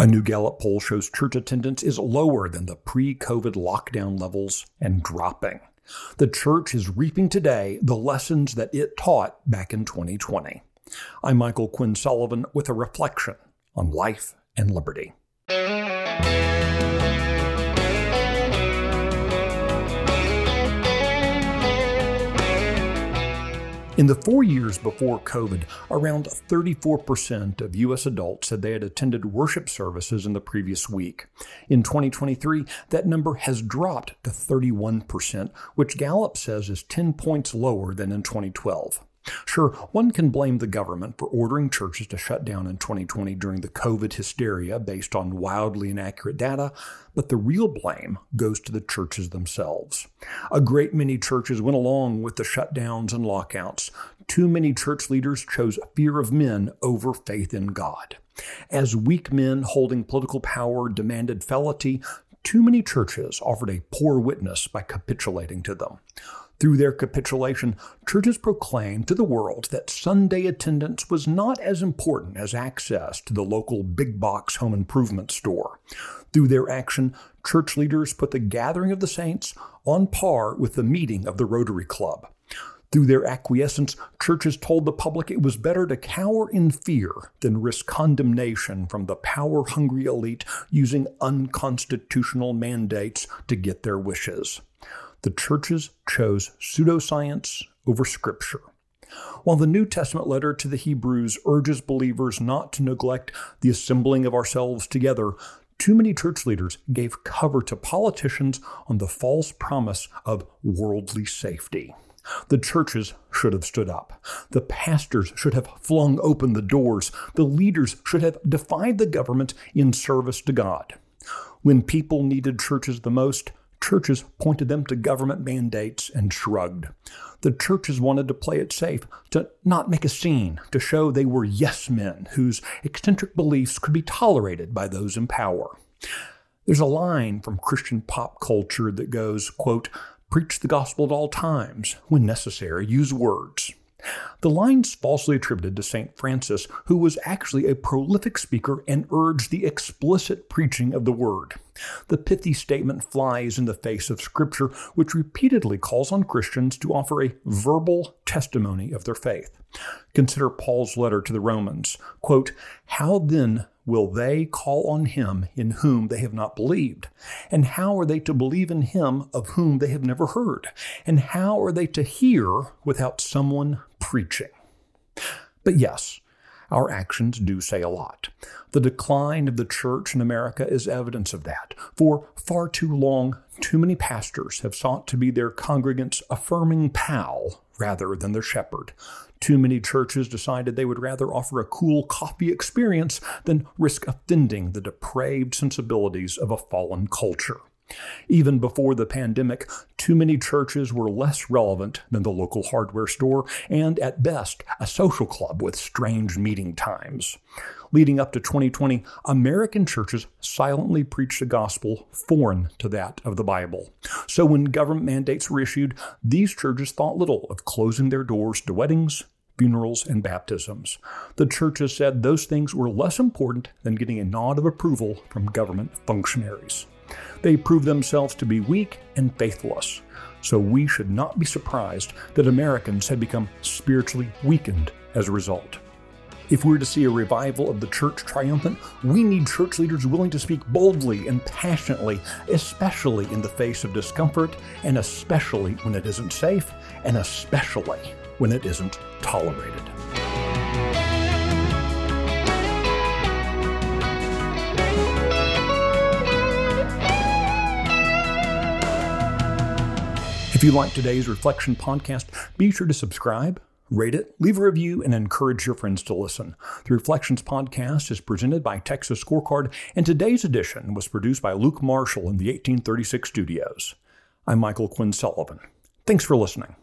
A new Gallup poll shows church attendance is lower than the pre COVID lockdown levels and dropping. The church is reaping today the lessons that it taught back in 2020. I'm Michael Quinn Sullivan with a reflection on life and liberty. In the four years before COVID, around 34% of U.S. adults said they had attended worship services in the previous week. In 2023, that number has dropped to 31%, which Gallup says is 10 points lower than in 2012. Sure, one can blame the government for ordering churches to shut down in 2020 during the COVID hysteria based on wildly inaccurate data, but the real blame goes to the churches themselves. A great many churches went along with the shutdowns and lockouts. Too many church leaders chose fear of men over faith in God. As weak men holding political power demanded fealty, too many churches offered a poor witness by capitulating to them. Through their capitulation, churches proclaimed to the world that Sunday attendance was not as important as access to the local big box home improvement store. Through their action, church leaders put the gathering of the saints on par with the meeting of the Rotary Club. Through their acquiescence, churches told the public it was better to cower in fear than risk condemnation from the power hungry elite using unconstitutional mandates to get their wishes the churches chose pseudoscience over Scripture. While the New Testament letter to the Hebrews urges believers not to neglect the assembling of ourselves together, too many church leaders gave cover to politicians on the false promise of worldly safety. The churches should have stood up. The pastors should have flung open the doors. The leaders should have defied the government in service to God. When people needed churches the most, churches pointed them to government mandates and shrugged. The churches wanted to play it safe, to not make a scene, to show they were yes men whose eccentric beliefs could be tolerated by those in power. There's a line from Christian pop culture that goes, quote, preach the gospel at all times, when necessary, use words. The line's falsely attributed to St. Francis, who was actually a prolific speaker and urged the explicit preaching of the word. The pithy statement flies in the face of Scripture, which repeatedly calls on Christians to offer a verbal testimony of their faith. Consider Paul's letter to the Romans. Quote, How then will they call on him in whom they have not believed? And how are they to believe in him of whom they have never heard? And how are they to hear without someone preaching? But yes, our actions do say a lot. The decline of the church in America is evidence of that. For far too long, too many pastors have sought to be their congregants' affirming pal rather than their shepherd. Too many churches decided they would rather offer a cool coffee experience than risk offending the depraved sensibilities of a fallen culture. Even before the pandemic, too many churches were less relevant than the local hardware store and, at best, a social club with strange meeting times. Leading up to 2020, American churches silently preached a gospel foreign to that of the Bible. So when government mandates were issued, these churches thought little of closing their doors to weddings, funerals, and baptisms. The churches said those things were less important than getting a nod of approval from government functionaries. They proved themselves to be weak and faithless. So we should not be surprised that Americans have become spiritually weakened as a result. If we're to see a revival of the church triumphant, we need church leaders willing to speak boldly and passionately, especially in the face of discomfort, and especially when it isn't safe, and especially when it isn't tolerated. If you like today's Reflection podcast, be sure to subscribe, rate it, leave a review, and encourage your friends to listen. The Reflections podcast is presented by Texas Scorecard, and today's edition was produced by Luke Marshall in the 1836 studios. I'm Michael Quinn Sullivan. Thanks for listening.